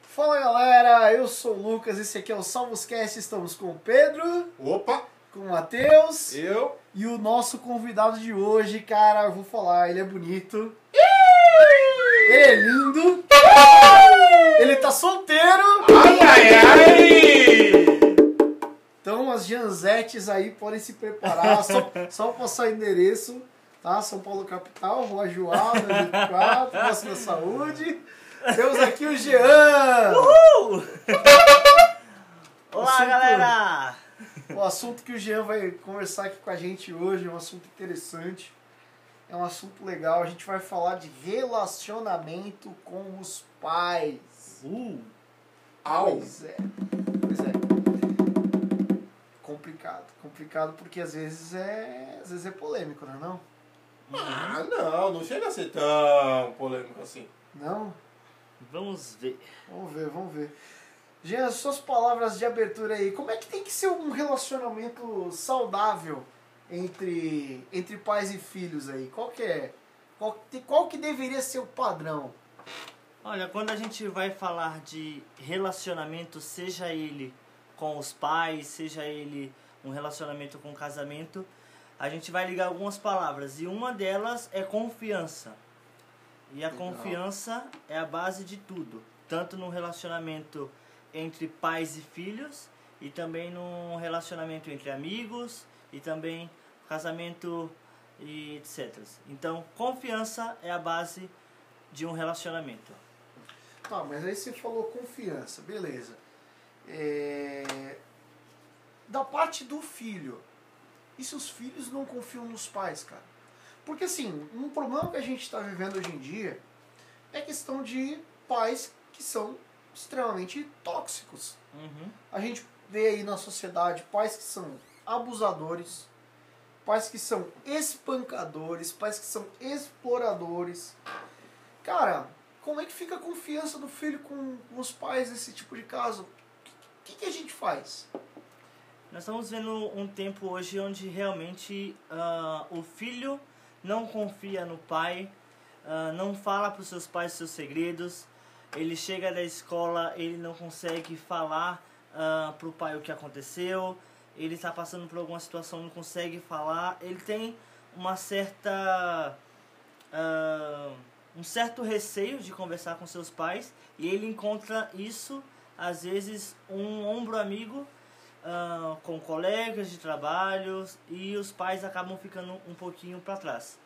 Fala galera, eu sou o Lucas, esse aqui é o Salvoscast, estamos com o Pedro, Opa, com o Matheus eu. e o nosso convidado de hoje, cara, eu vou falar, ele é bonito, ele é lindo, ele tá solteiro, Ai, ai, ai! Então as Janzetes aí podem se preparar, só, só passar endereço, tá? São Paulo Capital, Rua Joalda, 24, Próxima Saúde. Temos aqui o Jean! Olá, Assunto- galera! O assunto que o Jean vai conversar aqui com a gente hoje é um assunto interessante, é um assunto legal. A gente vai falar de relacionamento com os pais. Uh, Au! Pois é, pois é. Complicado, complicado porque às vezes é, às vezes é polêmico, não é não? Ah, não, não chega a ser tão polêmico assim. Não? vamos ver. Vamos ver, vamos ver. Jean, suas palavras de abertura aí. Como é que tem que ser um relacionamento saudável entre, entre pais e filhos aí? Qual que é? Qual, que- qual que deveria ser o padrão? Olha, quando a gente vai falar de relacionamento, seja ele com os pais, seja ele um relacionamento com casamento, a gente vai ligar algumas palavras e uma delas é confiança. E a Legal. confiança é a base de tudo, tanto no relacionamento entre pais e filhos e também no relacionamento entre amigos e também casamento e etc. Então, confiança é a base de um relacionamento. Tá, mas aí você falou confiança, beleza. É, Da parte do filho. E se os filhos não confiam nos pais, cara? Porque assim, um problema que a gente está vivendo hoje em dia é a questão de pais que são extremamente tóxicos. Uhum. A gente vê aí na sociedade pais que são abusadores, pais que são espancadores, pais que são exploradores. Cara, como é que fica a confiança do filho com os pais nesse tipo de caso? O que, que a gente faz? Nós estamos vendo um tempo hoje onde realmente ah, o filho não confia no pai, ah, não fala para os seus pais seus segredos, ele chega da escola, ele não consegue falar para o pai o que aconteceu, ele está passando por alguma situação, não consegue falar, ele tem uma certa. ah, um certo receio de conversar com seus pais e ele encontra isso, às vezes, um ombro amigo ah, com colegas de trabalho e os pais acabam ficando um pouquinho para trás.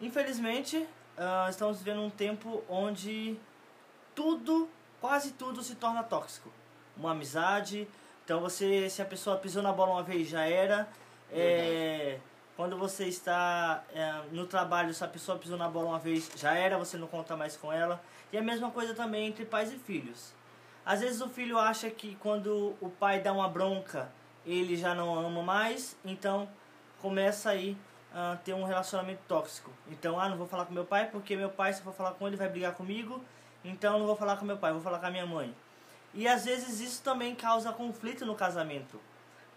Infelizmente, ah, estamos vivendo um tempo onde tudo, quase tudo se torna tóxico. Uma amizade, então você, se a pessoa pisou na bola uma vez já era. É, quando você está é, no trabalho, se a pessoa pisou na bola uma vez já era, você não conta mais com ela. E a mesma coisa também entre pais e filhos. Às vezes o filho acha que quando o pai dá uma bronca, ele já não ama mais, então começa aí a ter um relacionamento tóxico. Então, ah, não vou falar com meu pai porque meu pai, se eu for falar com ele, vai brigar comigo, então não vou falar com meu pai, vou falar com a minha mãe. E às vezes isso também causa conflito no casamento,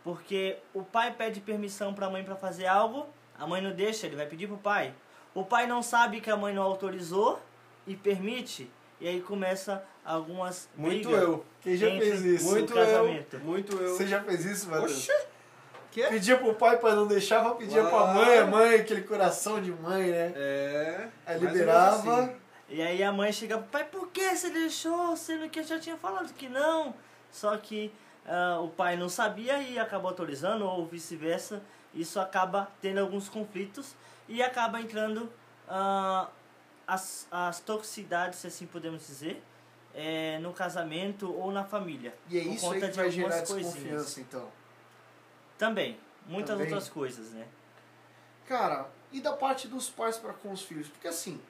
porque o pai pede permissão para a mãe para fazer algo, a mãe não deixa, ele vai pedir pro pai. O pai não sabe que a mãe não autorizou e permite, e aí começa algumas Muito eu. Quem já fez isso? Muito casamento. eu. Muito eu. Você já fez isso, Matheus? Oxê! Que? Pedia pro pai pra não deixar, mas pedia pra mãe, a mãe, aquele coração de mãe, né? É. Aí ou liberava. assim. E aí a mãe chega pro pai, por que você deixou? Sendo que eu já tinha falado que não. Só que ah, o pai não sabia e acabou autorizando, ou vice-versa. Isso acaba tendo alguns conflitos e acaba entrando ah, as, as toxicidades, se assim podemos dizer, eh, no casamento ou na família. E é isso aí conta que de vai algumas gerar coisinhas. desconfiança, então. Também, muitas Também. outras coisas, né? Cara, e da parte dos pais para com os filhos? Porque assim,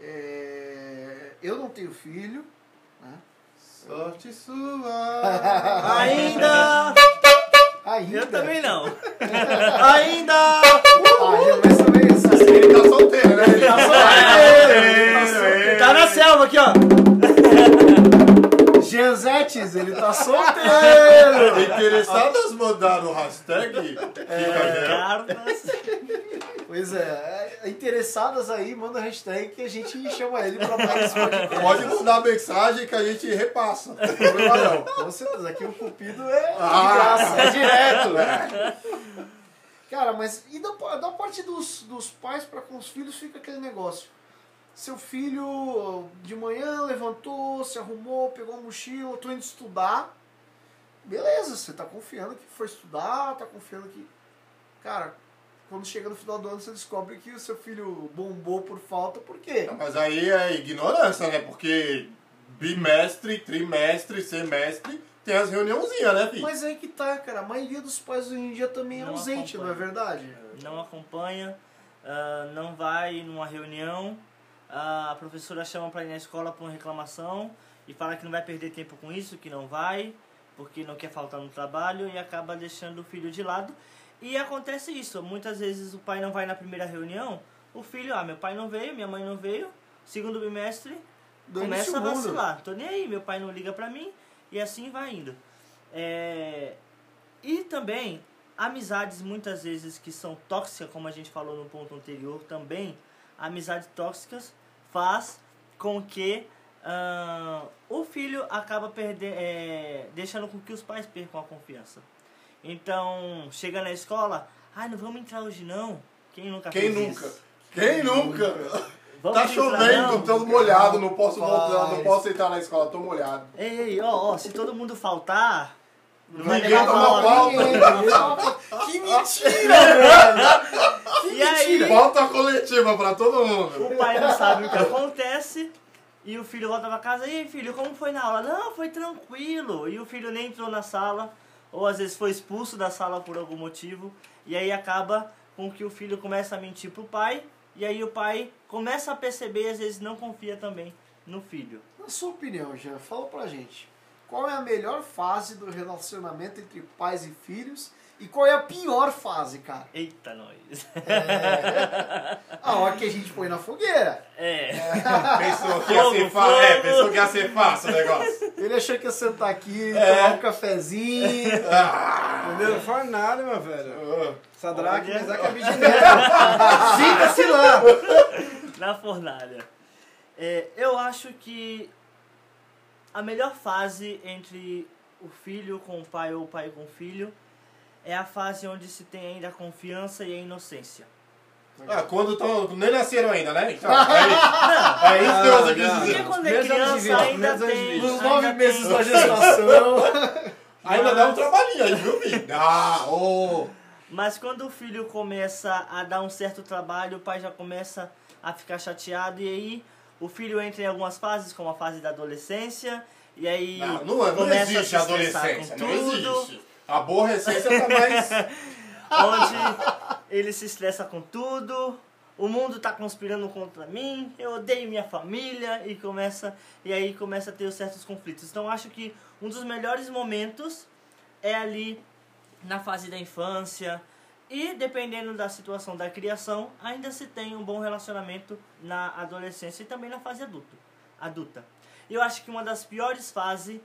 é, eu não tenho filho, né? Sorte sua. Ainda! Ainda. Eu também não. Ainda! Ah, Ele tá solteiro, né? Ele tá solteiro, ele tá. Ele tá na selva aqui, ó. Janzetes, ele tá solteiro. interessadas mandaram o hashtag? É, cartas. Pois é, é, interessadas aí, manda hashtag que a gente chama ele pra mais podcast. Pode mandar mensagem que a gente repassa. Não tem problema não. Com certeza, aqui o cupido é de Ah, graça. é direto, né? Cara, mas e da, da parte dos, dos pais para com os filhos fica aquele negócio. Seu filho de manhã levantou, se arrumou, pegou a mochila, tô indo estudar. Beleza, você tá confiando que foi estudar, tá confiando que. Cara, quando chega no final do ano você descobre que o seu filho bombou por falta, por quê? Mas aí é ignorância, né? Porque bimestre, trimestre, semestre tem as reuniãozinhas, né, filho? Mas aí que tá, cara. A maioria dos pais hoje em dia também é Não ausente, não é acompanha. verdade? não acompanha, ah, não vai numa reunião, ah, a professora chama para ir na escola para uma reclamação e fala que não vai perder tempo com isso, que não vai, porque não quer faltar no trabalho e acaba deixando o filho de lado. E acontece isso, muitas vezes o pai não vai na primeira reunião, o filho, ah, meu pai não veio, minha mãe não veio, segundo bimestre, começa a vacilar. Tô nem aí, meu pai não liga pra mim e assim vai indo. É, E também, amizades muitas vezes que são tóxicas, como a gente falou no ponto anterior, também, amizades tóxicas faz com que ah, o filho acaba perdendo, é, deixando com que os pais percam a confiança. Então, chega na escola, ai, não vamos entrar hoje não. Quem nunca Quem fez nunca? isso? Quem nunca? Vamos Tá chovendo, tô molhado, não posso voltar, não Faz. posso entrar na escola, tô molhado. Ei, ó, ó, se todo mundo faltar, não Ninguém toma bola. pau. Ninguém, ninguém toma pau. Que mentira, velho! Que E aí? mentira! Falta coletiva pra todo mundo. O pai não sabe o que acontece e o filho volta pra casa. E aí, filho, como foi na aula? Não, foi tranquilo. E o filho nem entrou na sala, ou às vezes foi expulso da sala por algum motivo. E aí acaba com que o filho começa a mentir pro pai. E aí o pai começa a perceber e às vezes não confia também no filho. Na sua opinião, Jean, fala pra gente. Qual é a melhor fase do relacionamento entre pais e filhos? E qual é a pior fase, cara? Eita, nós. A hora que a gente põe na fogueira. É. Pensou que ia ser fácil. É, pensou que ia ser fácil o negócio. Ele achou que ia sentar aqui, É. tomar um cafezinho. Ah, Entendeu? Não faz nada, meu velho. Sadraque, Olha. Mesaque, Abidinero. Sinta-se lá! na fornalha. É, eu acho que a melhor fase entre o filho com o pai ou o pai com o filho é a fase onde se tem ainda a confiança e a inocência. Ah, quando tão, nem nasceram ainda, né? Então, é isso. É isso que você quis Porque dizer. não. quando é criança ainda tem... Nos nove meses da gestação. Ainda dá um Mas- trabalhinho aí, viu, filho? Ah, ô. Mas quando o filho começa a dar um certo trabalho, o pai já começa a ficar chateado e aí o filho entra em algumas fases, como a fase da adolescência, e aí Não, não, não começa existe a se estressar adolescência, com não tudo. existe. A aborrecência tá mais... onde ele se estressa com tudo, o mundo tá conspirando contra mim, eu odeio minha família e começa e aí começa a ter os certos conflitos. Então acho que um dos melhores momentos é ali na fase da infância e dependendo da situação da criação, ainda se tem um bom relacionamento na adolescência e também na fase adulto, adulta. Eu acho que uma das piores fases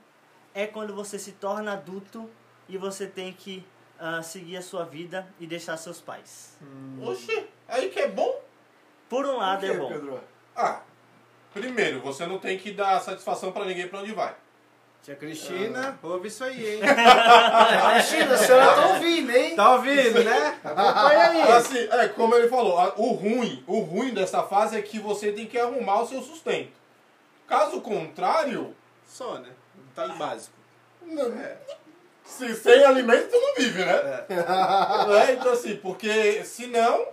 é quando você se torna adulto e você tem que ah, seguir a sua vida e deixar seus pais. Oxi, aí que é bom? Por um lado Por é bom. Pedro? Ah, primeiro, você não tem que dar satisfação pra ninguém pra onde vai. Tia Cristina, ouve isso aí, hein? Cristina, a senhora tá ouvindo, hein? Tá ouvindo, né? Acompanha aí. Assim, é, como ele falou, o ruim, o ruim dessa fase é que você tem que arrumar o seu sustento. Caso contrário, Só, né? Tá básico. não- se, sem alimento tu não vive, né? É, então assim, porque senão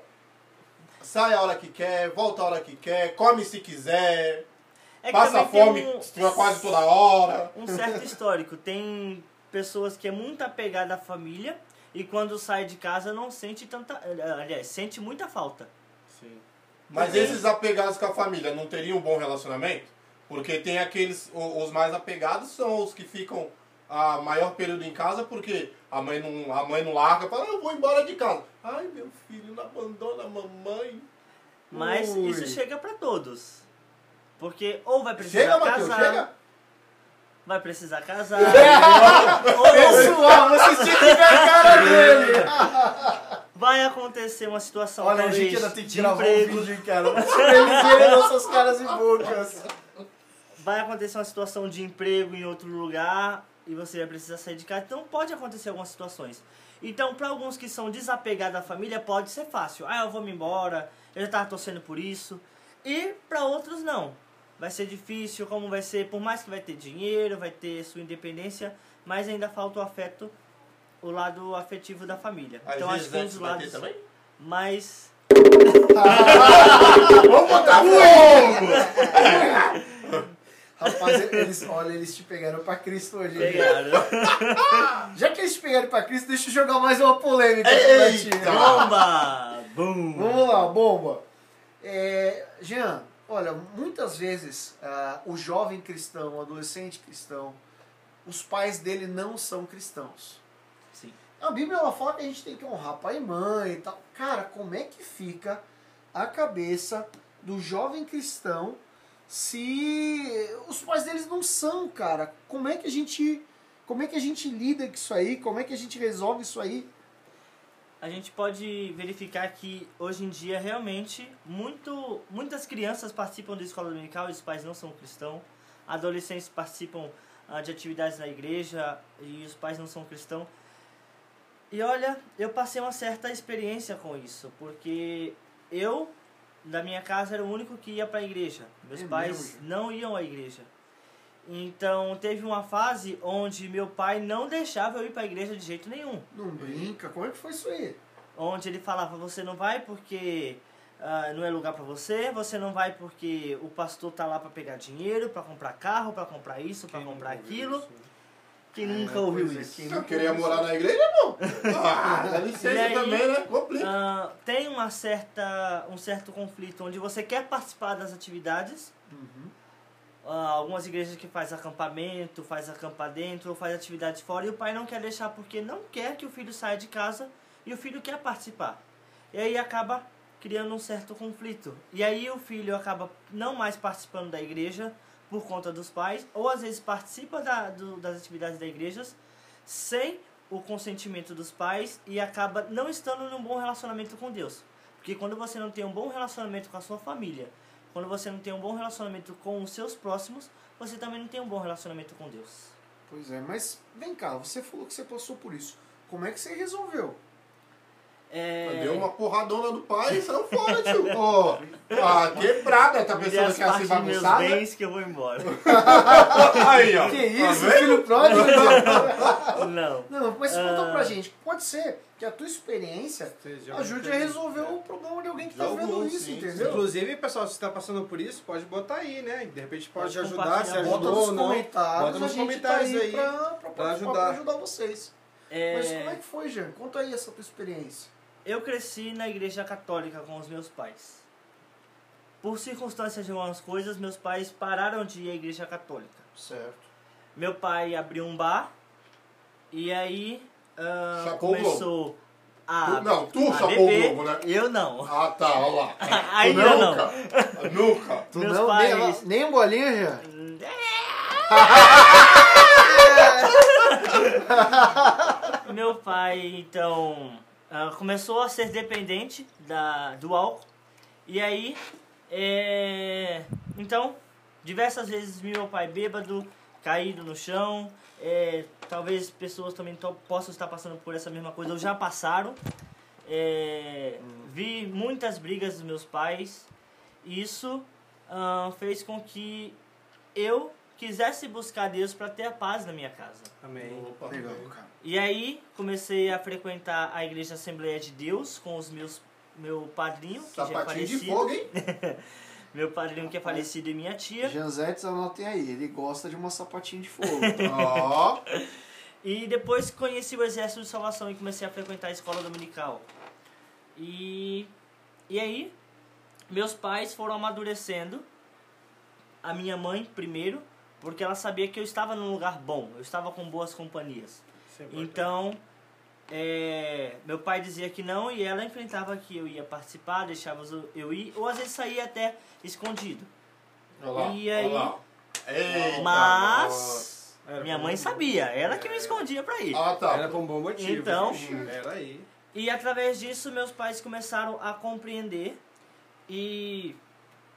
sai a hora que quer, volta a hora que quer, come se quiser, É passa fome um- quase toda hora. um certo histórico. Tem pessoas que é muito apegada à família e quando sai de casa não sente tanta. Aliás, sente muita falta. Sim. Mas Sim. esses apegados com a família não teriam um bom relacionamento? Porque tem aqueles, os mais apegados são os que ficam a maior período em casa porque a mãe não, a mãe não larga, fala, "Ah, eu vou embora de casa. Ai, meu filho, não abandona a mamãe. Mas Ui. isso chega pra todos. Porque ou vai precisar Chega, casar. chega. vai precisar casar. Pessoal, você tinha que ver a cara dele. vai acontecer uma situação Olha, a talvez gente ainda tem que um emprego. vídeo, cara. Pra eles verem nossas caras e bocas. vai acontecer uma situação de emprego em outro lugar e você vai precisar sair de casa. Então pode acontecer algumas situações. Então, para alguns que são desapegados da família, pode ser fácil. Ah, eu vou me embora, eu já tava torcendo por isso. E para outros não. Vai ser difícil, como vai ser, por mais que vai ter dinheiro, vai ter sua independência, mas ainda falta o afeto, o lado afetivo da família. Às então acho que um dos lados também? mais Vamos botar fogo! Rapaz, eles, olha, eles te pegaram pra Cristo hoje. pegaram. Já que eles te pegaram pra Cristo, deixa eu jogar mais uma polêmica Eita! pra ti. Bomba! Bum! Vamos lá, bomba. É, Jean, olha, muitas vezes ah, o jovem cristão, o adolescente cristão, os pais dele não são cristãos. Sim. A Bíblia ela fala que a gente tem que honrar pai e mãe e tal. Cara, como é que fica a cabeça do jovem cristão se os pais deles não são, cara? Como é que a gente como é que a gente lida com isso aí? Como é que a gente resolve isso aí? A gente pode verificar que hoje em dia realmente muito, muitas crianças participam da escola dominical e os pais não são cristãos. Adolescentes participam ah, de atividades na igreja e os pais não são cristãos. E olha, eu passei uma certa experiência com isso, porque eu, da minha casa, era o único que ia para a igreja. Meus É pais mesmo? não iam à igreja. Então teve uma fase onde meu pai não deixava eu ir para a igreja de jeito nenhum. Não brinca, como é que foi isso aí? onde ele falava você não vai porque ah, não é lugar para você, você não vai porque o pastor tá lá para pegar dinheiro, para comprar carro, para comprar isso, para comprar aquilo. isso? Quem É, nunca ouviu é, isso? quem Eu queria morar na igreja, não. Ah, dá licença aí- também, né? Complica. Ah, tem uma certa, um certo conflito onde você quer participar das atividades. Uhum. Ah, algumas igrejas que faz acampamento, faz acampar dentro, ou faz atividades fora, e o pai não quer deixar porque não quer que o filho saia de casa e o filho quer participar. E aí acaba criando um certo conflito. E aí o filho acaba não mais participando da igreja por conta dos pais, ou às vezes participa da, do- das atividades da igreja sem o consentimento dos pais e acaba não estando num bom relacionamento com Deus. Porque quando você não tem um bom relacionamento com a sua família, quando você não tem um bom relacionamento com os seus próximos, você também não tem um bom relacionamento com Deus. Pois é, mas vem cá, você falou que você passou por isso. Como é que você resolveu? É... Deu uma porradona do pai e saiu fora, tio. Pô, ah, quebrada, tá pensando que é assim dos meus bagunçada? bens que eu vou embora. Aí, ó. Que Tá isso, vendo? filho pródigo? não. Não, mas conta Ah. pra gente. Pode ser que a tua experiência ajude a resolver o problema de alguém que tá vendo isso, sim, entendeu? Inclusive, pessoal, se está passando por isso, pode botar aí, né? De repente pode, Pode ajudar, se. Bota ajudou nos ou não. comentários, Bota nos a gente comentários tá aí aí pra, pra, pra ajudar. pra ajudar vocês. É... Mas como é que foi, Jean? Conta aí essa tua experiência. Eu cresci na igreja católica com os meus pais. Por circunstâncias de algumas coisas, meus pais pararam de ir à igreja católica. Certo. Meu pai abriu um bar e aí o começou a, Tu- não, tu a o beber. globo, né? Eu não. Ah, tá, olha lá. Ainda Tu não. nunca? Nunca. Tu Meus não, pais- nem, nem um bolinha, Jean? Meu pai, então, ah, começou a ser dependente da, do álcool. E aí, é, então, diversas vezes vi meu pai bêbado, caído no chão. É, talvez pessoas também possam estar passando por essa mesma coisa, ou já passaram. É, vi muitas brigas dos meus pais. Isso ah, fez com que eu quisesse buscar Deus para ter a paz na minha casa. Amém. Opa, Legal, cara. E aí comecei a frequentar a igreja Assembleia de Deus com os meus meu padrinho que já é Sapatinho de falecido, fogo, hein? meu padrinho que é falecido e minha tia. Janzetes, anotem aí. Ele gosta de uma sapatinha de fogo. Ó. E depois conheci o Exército de Salvação e comecei a frequentar a escola dominical. E e aí meus pais foram amadurecendo. A minha mãe primeiro, porque ela sabia que eu estava num lugar bom, eu estava com boas companhias. É. Então, é, meu pai dizia que não e ela enfrentava que eu ia participar, deixava eu ir, ou às vezes saía até escondido. Olha lá, E aí- olha lá. Eita, Mas, Era Minha mãe sabia, ela que me escondia pra ir. Ah, tá. Era por um bom motivo. Então- gente. Era aí. E através disso, meus pais começaram a compreender. E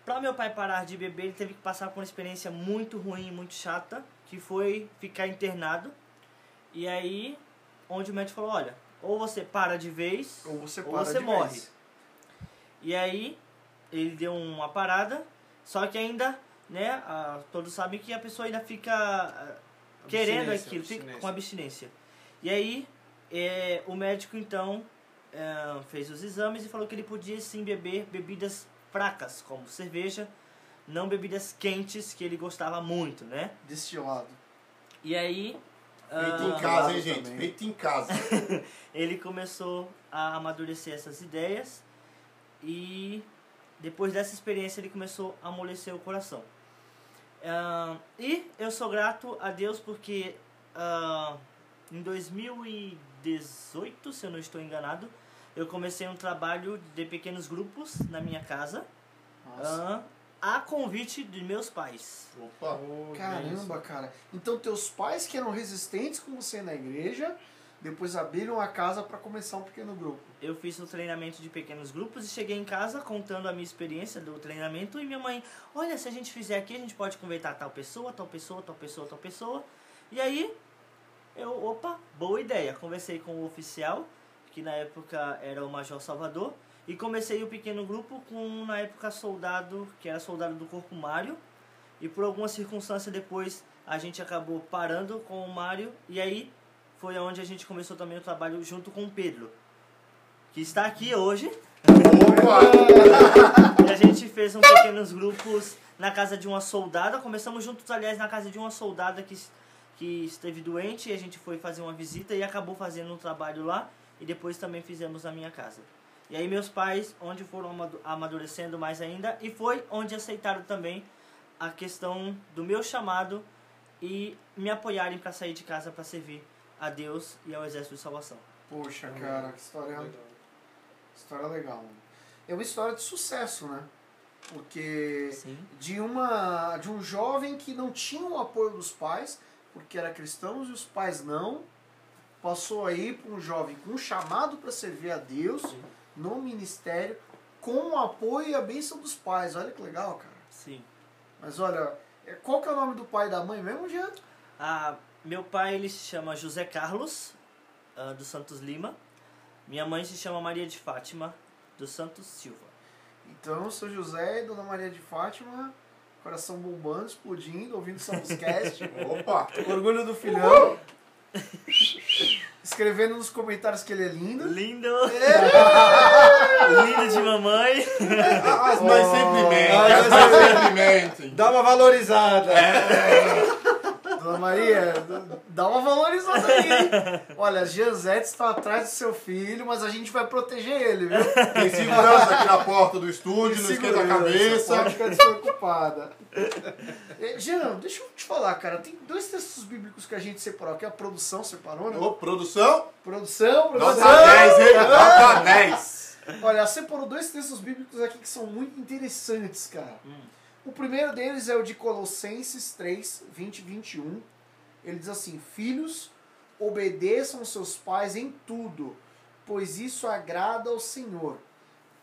para meu pai parar de beber, ele teve que passar por uma experiência muito ruim, muito chata, que foi ficar internado. E aí, onde o médico falou: olha, ou você para de vez, Ou você Ou você morre. vez. E aí, ele deu uma parada, só que ainda, né, a- todos sabem que a pessoa ainda fica ah, querendo Abstinência, aquilo, fica com abstinência. E aí, é, o médico então é, fez os exames e falou que ele podia sim beber bebidas fracas, como cerveja, não bebidas quentes, que ele gostava muito, né? Destilado. E aí, Feito em ah, casa, hein, também. gente? Feito em casa. ele começou a amadurecer essas ideias e depois dessa experiência ele começou a amolecer o coração. Ah, e eu sou grato a Deus porque ah, em 2018, se eu não estou enganado, eu comecei um trabalho de pequenos grupos na minha casa Nossa. ah, a convite de meus pais. Opa. Oh, Caramba, cara. Então teus pais que eram resistentes com você na igreja, depois abriram a casa para começar um pequeno grupo. Eu fiz o treinamento de pequenos grupos e cheguei em casa contando a minha experiência do treinamento e minha mãe, olha, se a gente fizer aqui, a gente pode converter tal pessoa, tal pessoa, tal pessoa, tal pessoa. E aí, eu, opa, boa ideia. Conversei com o oficial, que na época era o Major Salvador, e comecei o pequeno grupo com, na época, soldado, que era soldado do Corpo Mário. E por alguma circunstância depois a gente acabou parando com o Mário e aí foi onde a gente começou também o trabalho junto com o Pedro, que está aqui hoje. Opa! E a gente fez um pequenos grupos na casa de uma soldada. Começamos juntos, aliás, na casa de uma soldada que, que esteve doente e a gente foi fazer uma visita e acabou fazendo um trabalho lá e depois também fizemos na minha casa. E aí meus pais, onde foram amadu- amadurecendo mais ainda e foi onde aceitaram também a questão do meu chamado e me apoiarem para sair de casa para servir a Deus e ao Exército de Salvação. Poxa, cara, que história, história legal. mano. É uma história de sucesso, né? Porque Sim. de uma de um jovem que não tinha o apoio dos pais, porque era cristão e os pais não, passou aí para um jovem com um chamado para servir a Deus no ministério, com o apoio e a bênção dos pais. Olha que legal, cara. Sim. Mas olha, é- qual que é o nome do pai e da mãe mesmo, Jean? Ah, meu pai ele se chama José Carlos ah, dos Santos Lima. Minha mãe se chama Maria de Fátima dos Santos Silva. Então, seu José e Dona Maria de Fátima, coração bombando, explodindo, ouvindo Samuscast. Opa! Orgulho do filhão. Escrevendo nos comentários que ele é lindo. Lindo! Lindo de mamãe! As mães sempre mentem, Ah, as mães sempre mentem. Dá uma valorizada. Dona Maria, dá uma valorizada aí. hein? Olha, Gianzete está atrás do seu filho, mas a gente vai proteger ele, viu? Tem segurança aqui na porta do estúdio, não esquenta a cabeça. Pode ficar despreocupada. Eh, Jean, deixa eu te falar, cara. Tem dois textos bíblicos que a gente separou aqui. A produção separou, né? Ô, produção, Produção, nota produção. 10, hein? Nota 10. Olha, separou dois textos bíblicos aqui que são muito interessantes, cara. O primeiro deles é o de Colossenses 3, 20 e 21. Ele diz assim: Filhos, obedeçam seus pais em tudo, pois isso agrada ao Senhor.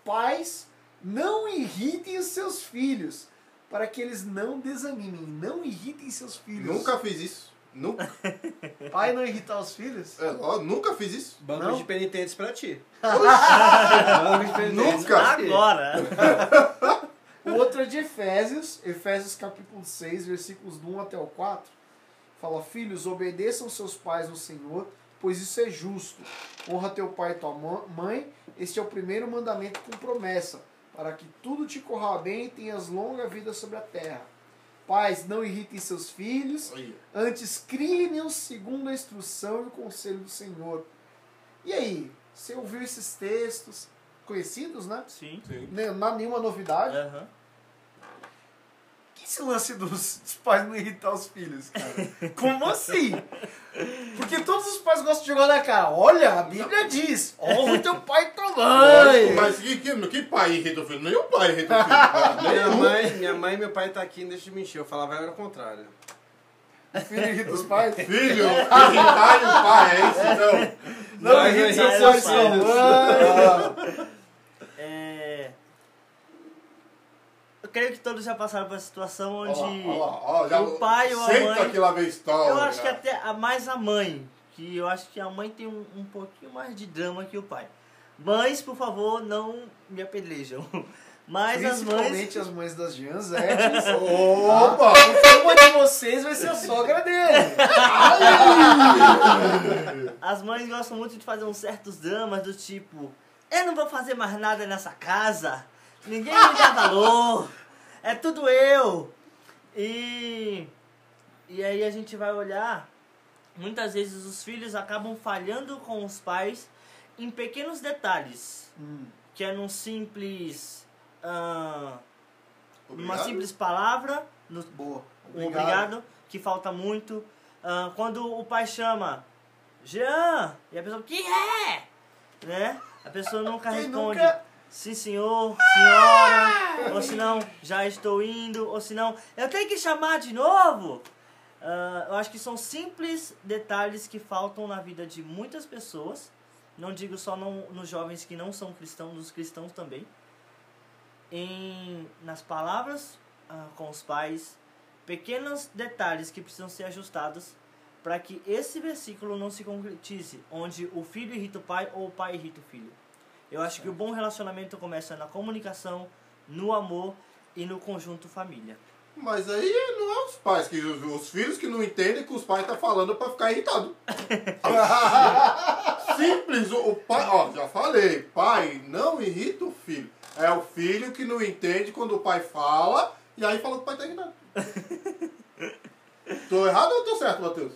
Pais, não irritem os seus filhos, para que eles não desanimem. Não irritem seus filhos. Nunca fiz isso. Nunca, Pai não irritar os filhos? é, ó, nunca fiz isso. Banco Não? de penitentes pra ti. Banco de penitentes Nunca. pra ti. Agora! O outro é de Efésios, Efésios capítulo 6, versículos do 1 até o 4. Fala, filhos, obedeçam seus pais no Senhor, pois isso é justo. Honra teu pai e tua mãe, este é o primeiro mandamento com promessa, para que tudo te corra bem e tenhas longa vida sobre a terra. Pais, não irritem seus filhos, antes criem-nos segundo a instrução e o conselho do Senhor. E aí, você ouviu esses textos conhecidos, né? Sim. Sim. Não há nenhuma novidade. Aham. Esse lance dos, dos pais não irritar os filhos, cara? Como assim? Porque todos os pais gostam de jogar na cara. Olha, a Bíblia diz: honra o teu pai e tua mãe. mas que, que, que pai irrita o filho? Nenhum pai irrita o filho. cara. Minha mãe, minha mãe e meu pai tá aqui, não deixa de mentir. Eu falava era o contrário. Filho irrita os pais? Filho, irritar o pai, é isso então? Não, Mas irrita é pais, pai. não. Ah, É... Eu creio que todos já passaram por uma situação onde Ó, ó, ó, já- o pai ou a Senta mãe- que lá vem história. Eu acho que até a mais a mãe, que eu acho que a mãe tem um, um pouquinho mais de drama que o pai. Mães, por favor, não me apedrejam. Mas as mães. Principalmente as mães das Janzetes. Opa! Porque uma de vocês vai ser a sogra dele. As mães gostam muito de fazer uns certos dramas do tipo, eu não vou fazer mais nada nessa casa, ninguém me dá valor, é tudo eu. E, e aí a gente vai olhar, muitas vezes os filhos acabam falhando com os pais em pequenos detalhes, Hum, que é num simples. ah, uma Obrigado. simples palavra, no, boa. um obrigado, que falta muito. Ah, quando o pai chama, Jean, e a pessoa, quem é? Né? A pessoa nunca Quem responde, nunca? Sim senhor, senhora, ou se não, já estou indo, ou se não, eu tenho que chamar de novo. Ah, eu acho que são simples detalhes que faltam na vida de muitas pessoas. Não digo só no- nos jovens que não são cristãos, nos cristãos também. Em, nas palavras ah, com os pais, pequenos detalhes que precisam ser ajustados para que esse versículo não se concretize, onde o filho irrita o pai ou o pai irrita o filho. Eu acho que o bom relacionamento começa na comunicação, no amor e no conjunto família. Mas aí não é os pais, que os, os filhos que não entendem que os pais estão falando pra ficar irritado. Simples, o, o pai, ó, já falei, pai não irrita o filho. É o filho que não entende quando o pai fala e aí fala que o pai tá irritado. tô errado ou tô certo, Matheus?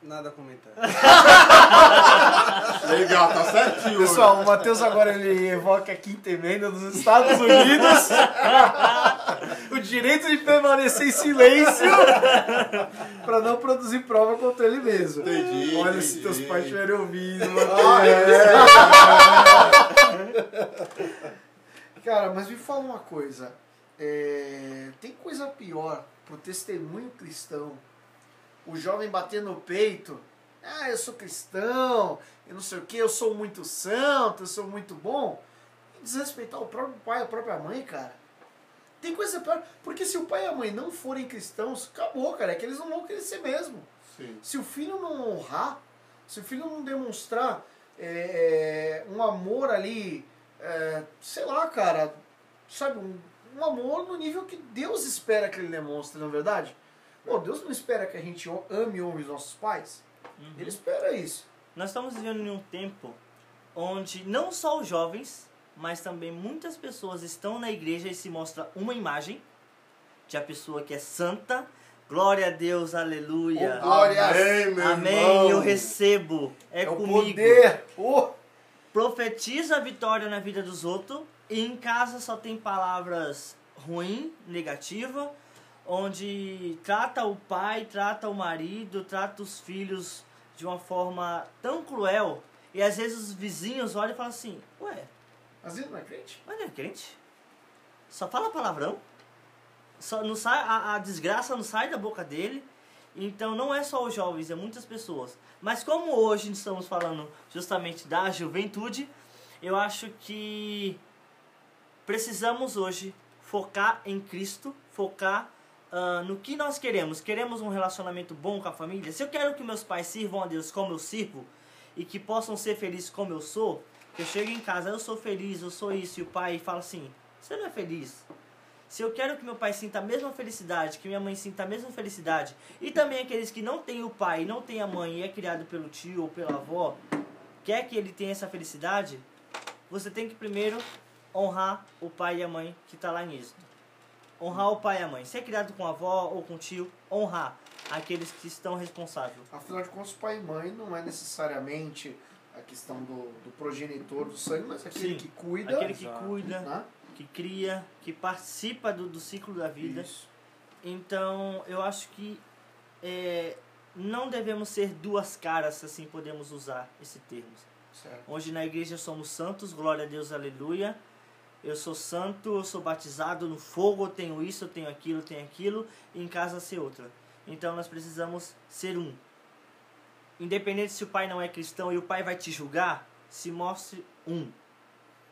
Nada a comentar. Legal, tá certinho. Pessoal, o Matheus agora ele evoca a quinta emenda dos Estados Unidos. o direito de permanecer em silêncio para não produzir prova contra ele mesmo. Entendi, Olha, se entendi. teus pais estiverem ouvindo, Ah, Matheus. Cara, mas me fala uma coisa. É, tem coisa pior pro testemunho cristão. O jovem bater no peito. Ah, eu sou cristão, eu não sei o que, eu sou muito santo, eu sou muito bom. E desrespeitar o próprio pai, a própria mãe, cara. Tem coisa pior. Porque se o pai e a mãe não forem cristãos, acabou, cara. É que eles não vão crescer mesmo. Sim. Se o filho não honrar, se o filho não demonstrar é, um amor ali, é, sei lá, cara, sabe, um, um amor no nível que Deus espera que ele demonstre, não é verdade? Pô, Deus não espera que a gente o- ame e honre os nossos pais. Ele espera isso. Nós estamos vivendo em um tempo onde não só os jovens, mas também muitas pessoas estão na igreja e se mostra uma imagem de a pessoa que é santa. Glória a Deus, aleluia. Oh, Glória. Amém, meu Amém, irmão. eu recebo. É, É o comigo. poder. Oh, Profetiza a vitória na vida dos outros e em casa só tem palavras ruim, negativa, onde trata o pai, trata o marido, trata os filhos de uma forma tão cruel e às vezes os vizinhos olham e falam assim: Ué, mas ele não é crente? mas não é crente? Só fala palavrão? Só não sai, a, a desgraça não sai da boca dele. Então não é só os jovens, é muitas pessoas. Mas como hoje estamos falando justamente da juventude, eu acho que precisamos hoje focar em Cristo, focar ah, no que nós queremos. Queremos um relacionamento bom com a família? Se eu quero que meus pais sirvam a Deus como eu sirvo e que possam ser felizes como eu sou, que eu chego em casa, eu sou feliz, eu sou isso, e o pai fala assim: você não é feliz. Se eu quero que meu pai sinta a mesma felicidade, que minha mãe sinta a mesma felicidade, e também aqueles que não têm o pai, não têm a mãe e é criado pelo tio ou pela avó, quer que ele tenha essa felicidade, você tem que primeiro honrar o pai e a mãe que está lá Êxodo. Honrar o pai e a mãe. Se é criado com a avó ou com o tio, honrar aqueles que estão responsáveis. Afinal de contas, pai e mãe não é necessariamente a questão do, do progenitor do sangue, mas aquele Sim. que cuida. Aquele que Exato. cuida, né? que cria, que participa do, do ciclo da vida. Isso. Então, eu acho que é, não devemos ser duas caras, se assim podemos usar esse termo. Certo. Hoje na igreja somos santos, glória a Deus, aleluia. Eu sou santo, eu sou batizado no fogo, eu tenho isso, eu tenho aquilo, eu tenho aquilo, e em casa ser outra. Então nós precisamos ser um. Independente se o pai não é cristão e o pai vai te julgar, se mostre um.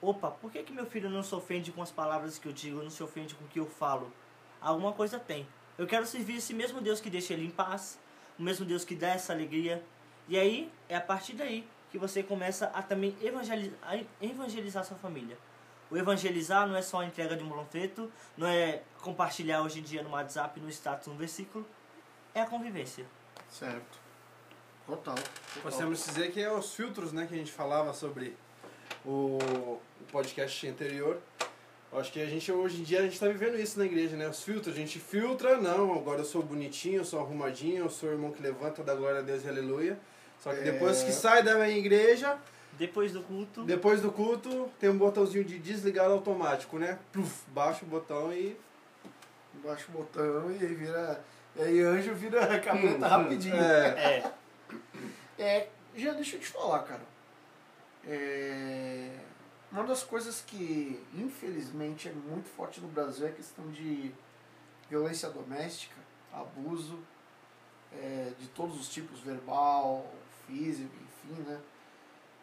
Opa, por que, que meu filho não se ofende com as palavras que eu digo, não se ofende com o que eu falo? Alguma coisa tem. Eu quero servir esse mesmo Deus que deixa ele em paz, o mesmo Deus que dá essa alegria. E aí, é a partir daí que você começa a também evangelizar, a evangelizar sua família. O evangelizar não é só a entrega de um panfleto, não é compartilhar hoje em dia no WhatsApp, no status, um versículo. É a convivência. Certo. Total. total. Que dizer que é os filtros né, que a gente falava sobre o, podcast anterior. Eu Acho que a gente hoje em dia a gente está vivendo isso na igreja, né? Os filtros, a gente filtra, não, agora eu sou bonitinho, eu sou arrumadinho, eu sou o irmão que levanta da glória a Deus e aleluia. Só que É. depois que sai da minha igreja, Depois do culto, depois do culto, tem um botãozinho de desligar automático, né? Pluf, baixa o botão e. Baixa o botão e aí vira. E aí anjo vira capeta Hum, rapidinho. É. é. É, já deixa eu te falar, cara. É, uma das coisas que infelizmente é muito forte no Brasil é a questão de violência doméstica, abuso é, de todos os tipos, verbal, físico, enfim, né?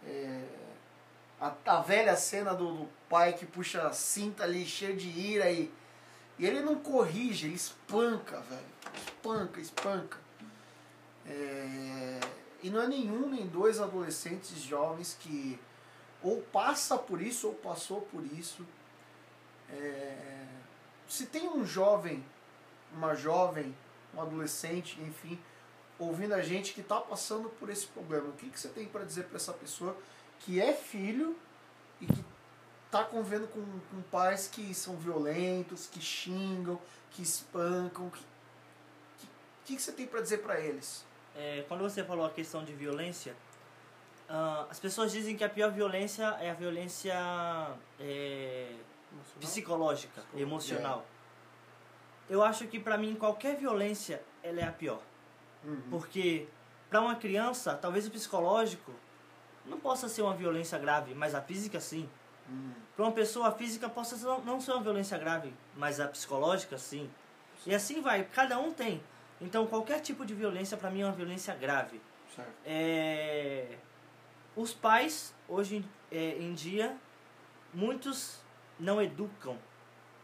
É, a, a velha cena do, do pai que puxa a cinta ali cheio de ira e, e ele não corrige, ele espanca, velho. Espanca, espanca. É, e não é nenhum nem dois adolescentes jovens que ou passa por isso ou passou por isso. É, se tem um jovem, uma jovem, um adolescente, enfim, ouvindo a gente que está passando por esse problema, o que, que você tem para dizer para essa pessoa que é filho e que está convivendo com, com pais que são violentos, que xingam, que espancam? O que, que, que você tem para dizer para eles? É, quando você falou a questão de violência, ah, as pessoas dizem que a pior violência é a violência é, psicológica, emocional. Eu acho que pra mim qualquer violência ela é a pior, Uhum. porque pra uma criança talvez o psicológico não possa ser uma violência grave, mas a física sim. Uhum. Para uma pessoa a física possa não ser uma violência grave, mas a psicológica sim. E assim vai, cada um tem. Então qualquer tipo de violência para mim é uma violência grave. Certo. É, Os pais, hoje em- é, em dia, muitos não educam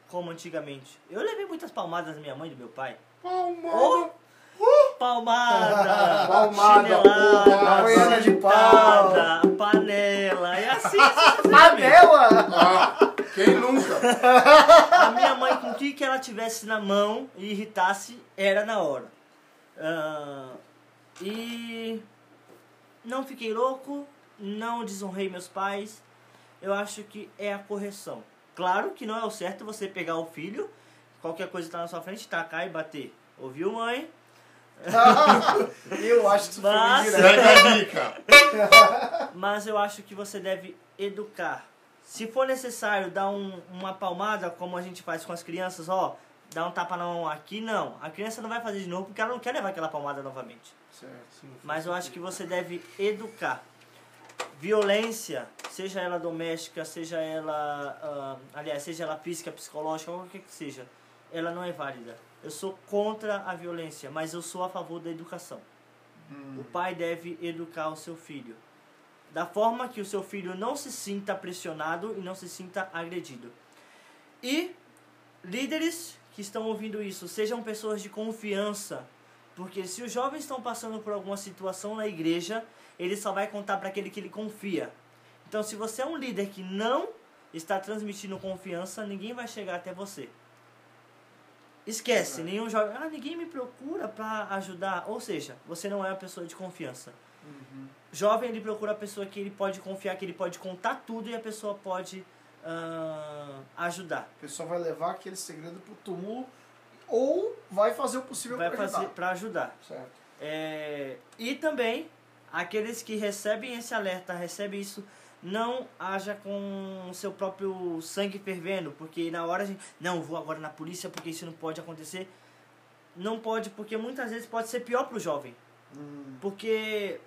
como antigamente. Eu levei muitas palmadas da minha mãe e do meu pai. Palma. Palmada! Palmada, chinelada, Havaiana de pau. panela, e assim. Panela! Ah, quem nunca? A minha mãe, com o que, que ela tivesse na mão e irritasse, era na hora. Ah, e não fiquei louco, não desonrei meus pais. Eu acho que é a correção. Claro que não é o certo você pegar o filho, qualquer coisa que tá na sua frente, tacar e bater. Ouviu, mãe? Eu acho que isso foi Mas- dica. Mas eu acho que você deve educar. Se for necessário dar um- uma palmada, como a gente faz com as crianças, ó, dar um tapa na mão aqui, não. A criança não vai fazer de novo porque ela não quer levar aquela palmada novamente. Certo. Mas eu acho que você deve educar. Violência, seja ela doméstica, seja ela, ah, aliás, seja ela física, psicológica, qualquer que seja, ela não é válida. Eu sou contra a violência, mas eu sou a favor da educação. O pai deve educar o seu filho. Da forma que o seu filho não se sinta pressionado e não se sinta agredido. E líderes que estão ouvindo isso, sejam pessoas de confiança. Porque se os jovens estão passando por alguma situação na igreja, ele só vai contar para aquele que ele confia. Então, se você é um líder que não está transmitindo confiança, ninguém vai chegar até você. Esquece, nenhum jovem. Ah, ninguém me procura para ajudar. Ou seja, você não é uma pessoa de confiança. Jovem, ele procura a pessoa que ele pode confiar, que ele pode contar tudo e a pessoa pode ah, ajudar. A pessoa vai levar aquele segredo pro túmulo ou vai fazer o possível para fazer ajudar. para ajudar. Certo. É, e também, aqueles que recebem esse alerta, recebem isso, não haja com o seu próprio sangue fervendo, porque na hora a gente, não, vou agora na polícia porque isso não pode acontecer. Não pode, porque muitas vezes pode ser pior para o jovem. Hum, Porque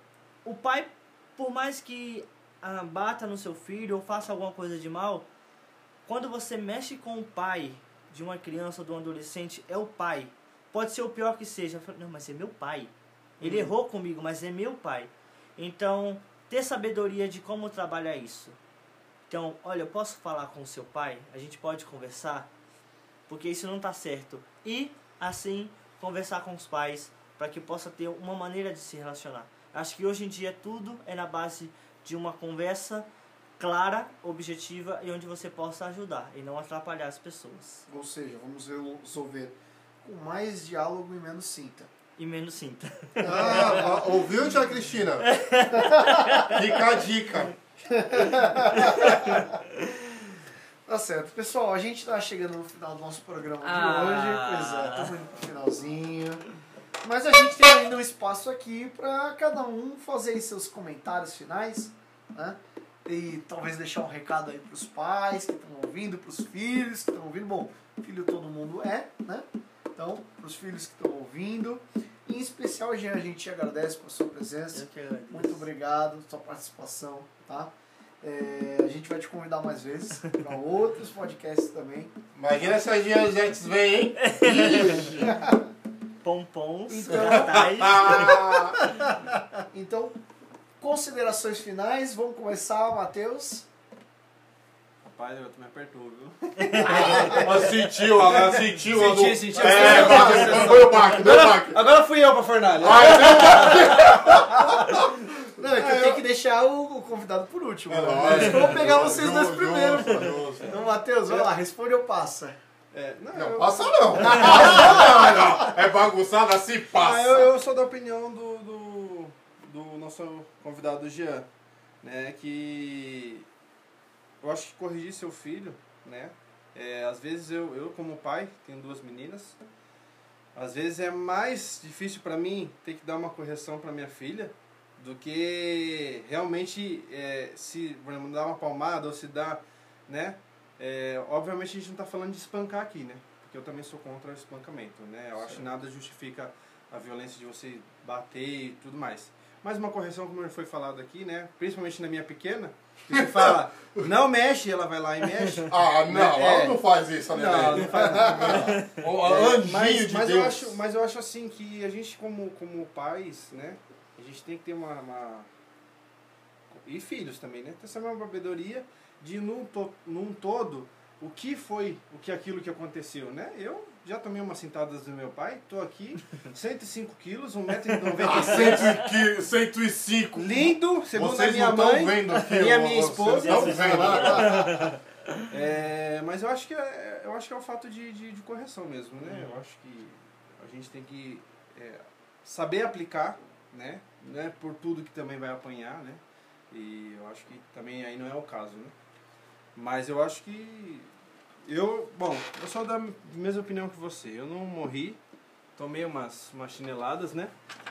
o pai, por mais que ah, bata no seu filho ou faça alguma coisa de mal, quando você mexe com o pai de uma criança ou de um adolescente, é o pai. Pode ser o pior que seja. Falo, não, mas é meu pai. Ele Uhum. errou comigo, mas é meu pai. Então, ter sabedoria de como trabalhar isso. Então, olha, eu posso falar com seu pai? A gente pode conversar? Porque isso não está certo. E, assim, conversar com os pais para que possa ter uma maneira de se relacionar. Acho que hoje em dia tudo é na base de uma conversa clara, objetiva e onde você possa ajudar e não atrapalhar as pessoas. Ou seja, vamos resolver com mais diálogo e menos cinta. E menos cinta. Ah, ouviu, tia Cristina? Fica a dica. Tá certo. Pessoal, a gente tá chegando no final do nosso programa de Ah. hoje. Pois é, estamos indo pro finalzinho. Mas a gente tem ainda um espaço aqui para cada um fazer seus comentários finais, né? E talvez deixar um recado aí pros pais que estão ouvindo, pros filhos que estão ouvindo. Bom, filho todo mundo é, né? Então, pros filhos que estão ouvindo. Em especial, Jean, a gente agradece por sua presença. Eu que agradeço. Muito obrigado pela sua participação, tá? É, a gente vai te convidar mais vezes para outros podcasts também. Imagina se a Gianzetes vem, hein? Pompons, Então- cartaz. Então, considerações finais, vamos começar, Matheus. Rapaz, eu me apertou, viu? ela sentiu, ela sentiu. Senti, ela senti. É, foi- foi o baque, deu o baque. Agora fui eu pra fornalha. Ai, Não, é que eu tenho que deixar o, o convidado por último. É né? lógico. Vamos pegar Justo, vocês dois primeiro. Então, Matheus, vai lá, responde ou passa. É, não, Não, eu, passa não. Passa não, não. É bagunçado assim, passa. Ah, eu, eu sou da opinião do, do, do nosso convidado Jean, né? Que eu acho que corrigir seu filho, né? É, às vezes eu, eu, como pai, tenho duas meninas, às vezes é mais difícil para mim ter que dar uma correção para minha filha do que realmente é, se dar uma palmada ou se dar, né? É, obviamente a gente não está falando de espancar aqui, né? Porque eu também sou contra o espancamento, né? Eu acho que nada justifica a violência de você bater e tudo mais. Mas uma correção, como foi falado aqui, né? Principalmente na minha pequena, que você fala, não mexe, ela vai lá e mexe. Ah, não, É. ela não faz isso, né? Não, não faz nada. É, mas, de mas Deus. Eu acho, mas eu acho assim que a gente como, como pais, né? A gente tem que ter uma, uma- E filhos também, né? Ter essa uma sabedoria de num, to, num todo o que foi, o que aquilo que aconteceu, né? Eu já tomei umas cintadas do meu pai, tô aqui, 105 quilos, Ah, 1,95m. 100 105. Lindo, segundo Vocês a minha mãe. vendo aqui. e a minha esposa. Não vendo. É, mas eu acho que é, eu acho que é o fato de, de, de correção mesmo, né? Eu acho que a gente tem que é, saber aplicar, né? Não é por tudo que também vai apanhar, né? E eu acho que também aí não é o caso, né? Mas eu acho que eu, bom, eu sou da mesma opinião que você. Eu não morri, tomei umas, umas chineladas, né?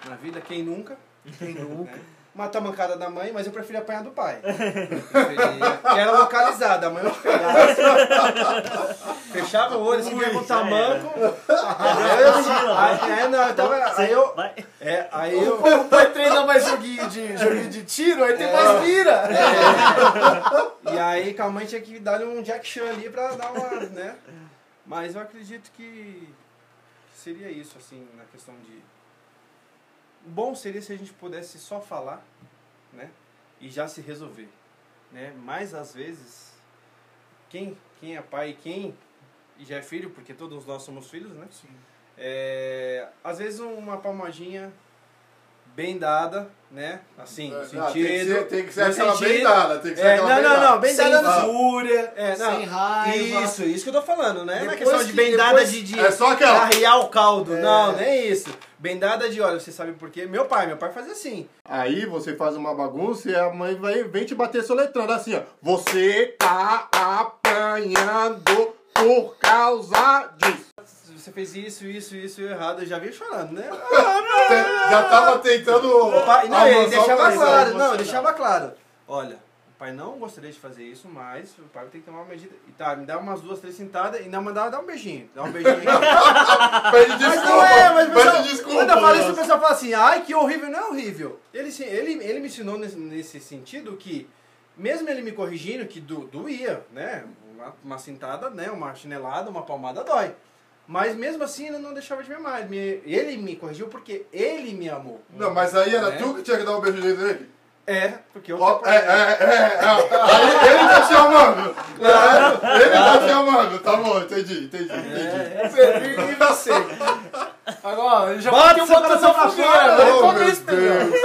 Na vida, quem nunca? Quem nunca? Uma tamancada da mãe, mas eu preferi apanhar do pai. Preferia, que era localizada, a mãe pegava. Fechava o olho, assim, vinha com o tamanco. Aí eu, aí, é, não, eu tava, aí eu, Vai. é, aí eu, O pai treina mais joguinho de, joguinho de tiro, aí tem É. mais mira. e aí com a mãe tinha que dar um Jack Chan ali pra dar uma, né? Mas eu acredito que seria isso, assim, na questão de... Bom seria se a gente pudesse só falar, né? E já se resolver, né? Mas às vezes, quem, quem é pai e quem já é filho, porque todos nós somos filhos, né? É, às vezes uma palmadinha bem dada, né? Assim, no Ah, sentido... tem que ser, tem que ser aquela sentido- bem dada. Tem que ser É, aquela não, bem não, dada. não, bem Sem dada não. fúria, É, não. sem raiva. Isso, isso que eu tô falando, né? Não é Depois questão de bendada depois- de, de É só aquela- arriar o caldo. É. Não, nem isso. Bendada de, olha, você sabe por quê? Meu pai, meu pai fazia assim. Aí você faz uma bagunça e a mãe vai, vem te bater soletrando assim, ó. Você tá apanhando por causa disso. Você fez isso, isso, isso errado. Eu já vi chorando, né? Já tava tentando. Pai, não, ele deixava claro, não, deixava claro. Olha, pai não gostaria de fazer isso, mas o pai tem que tomar uma medida. E tá, me dá umas duas, três cintadas e ainda mandava dar um beijinho. Dá um beijinho. Pede Mas desculpa. não é, mas pessoal, pede desculpa. quando eu falo isso, o pessoal fala assim, ai, que horrível. Não é horrível. Ele, ele, ele me ensinou nesse, nesse sentido que, mesmo ele me corrigindo, que do, doía, né? Uma, uma cintada, né? Uma chinelada, uma palmada dói. Mas mesmo assim ele não deixava de me amar. Ele me corrigiu porque ele me amou. Não, mas aí era É. tu que tinha que dar um beijo nele? É, porque eu que é, é, é, é. Aí ele tá te amando. É, ele tá te amando. Tá bom, entendi, entendi, entendi. E você? Agora, ele já bateu o coração pra coração fora. fora, né? Oh, meu isso. Deus.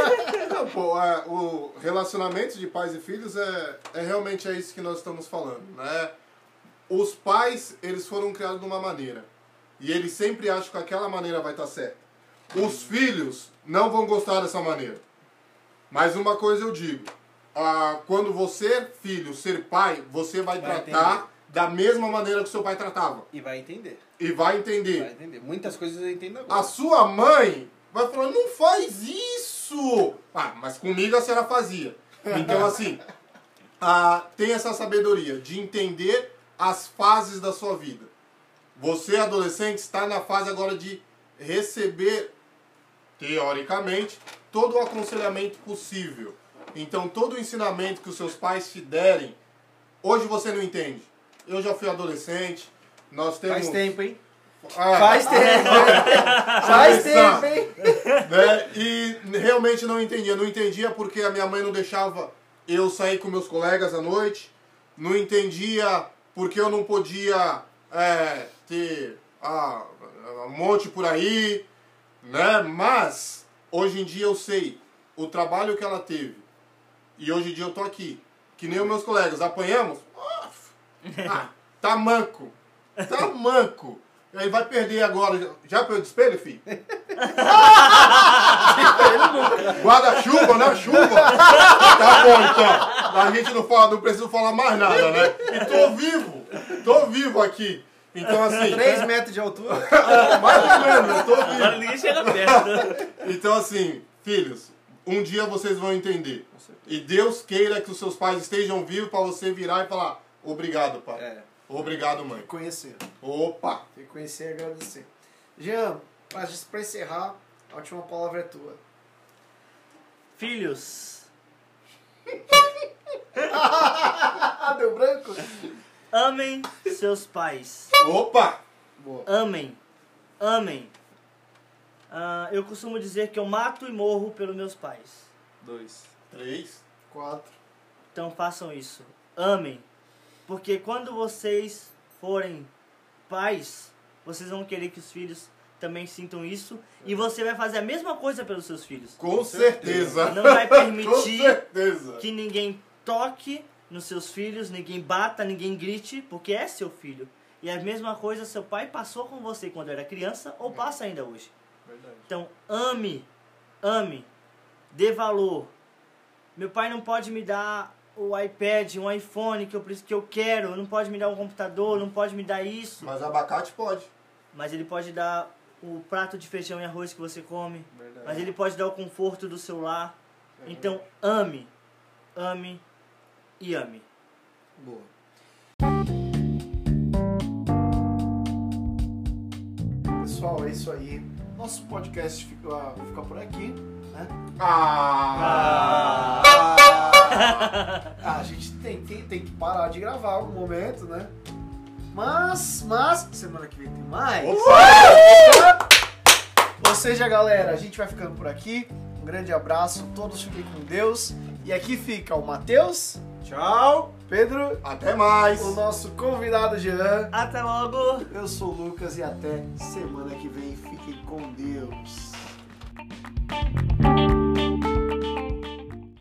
Não, pô, é, o relacionamento de pais e filhos é, é realmente é isso que nós estamos falando, né? Os pais, eles foram criados de uma maneira. E eles sempre acham que aquela maneira vai estar certa. Os filhos não vão gostar dessa maneira. Mas uma coisa eu digo. ah, quando você filho, ser pai, você vai, Vai tratar entender. da mesma maneira que seu pai tratava. E vai entender. E vai entender. Vai entender. Muitas coisas eu entendo agora. A sua mãe vai falar, não faz isso! Ah, mas comigo a senhora fazia. Então, assim, ah, tem essa sabedoria de entender as fases da sua vida. Você, adolescente, está na fase agora de receber, teoricamente, todo o aconselhamento possível. Então, todo o ensinamento que os seus pais te derem, hoje você não entende. Eu já fui adolescente, nós temos... Faz tempo, hein? Ah, Faz tempo. Faz tempo, hein? né? E realmente não entendia. Não entendia porque a minha mãe não deixava eu sair com meus colegas à noite. Não entendia porque eu não podia é, ter ah, um monte por aí. Né? Mas, hoje em dia eu sei o trabalho que ela teve. E hoje em dia eu tô aqui. Que nem os meus colegas. Apanhamos? Ah, tá manco. Tá manco. E aí vai perder agora. Já perdeu de espelho, filho? Guarda-chuva, né? Chuva. Tá bom, então. A gente não, fala, não precisa falar mais nada, né? E tô vivo. Tô vivo aqui. Então, assim, 3 metros de altura. mais ou menos, eu tô vivo. Agora ninguém chega perto. Então, assim, filhos, um dia vocês vão entender. E Deus queira que os seus pais estejam vivos para você virar e falar: Obrigado, pai. É. Obrigado, mãe. Conhecer. Opa! Reconhecer e agradecer. Jean, pra encerrar, a última palavra é tua. Filhos, Ah, deu branco? Amem seus pais. Opa! Boa. Amem. Amem. Ah, eu costumo dizer que eu mato e morro pelos meus pais. Dois. Três. Quatro. Então façam isso. Amem. Porque quando vocês forem pais, vocês vão querer que os filhos também sintam isso. E você vai fazer a mesma coisa pelos seus filhos. Com certeza. Não vai Com permitir certeza. que ninguém toque nos seus filhos, ninguém bata, ninguém grite, porque é seu filho. E a mesma coisa seu pai passou com você quando era criança ou passa ainda hoje. Verdade. Então, ame, ame, dê valor. Meu pai não pode me dar o iPad, um iPhone que eu, preciso- que eu quero, não pode me dar um computador, não pode me dar isso, Mas abacate pode. mas ele pode dar o prato de feijão e arroz que você come, Verdade. mas ele pode dar o conforto do seu lar. Então, ame, ame e ame. Boa. Pessoal, é isso aí. Nosso podcast fica, fica por aqui, né? Ah! Ah, a gente tem, tem, tem que parar de gravar algum momento, né? Mas, mas, semana que vem tem mais. Ou seja, galera, a gente vai ficando por aqui. Um grande abraço, todos fiquem com Deus. E aqui fica o Matheus, Tchau. Pedro, Até mais! o nosso convidado Jean. Até logo! Eu sou o Lucas e até semana que vem. Fiquem com Deus.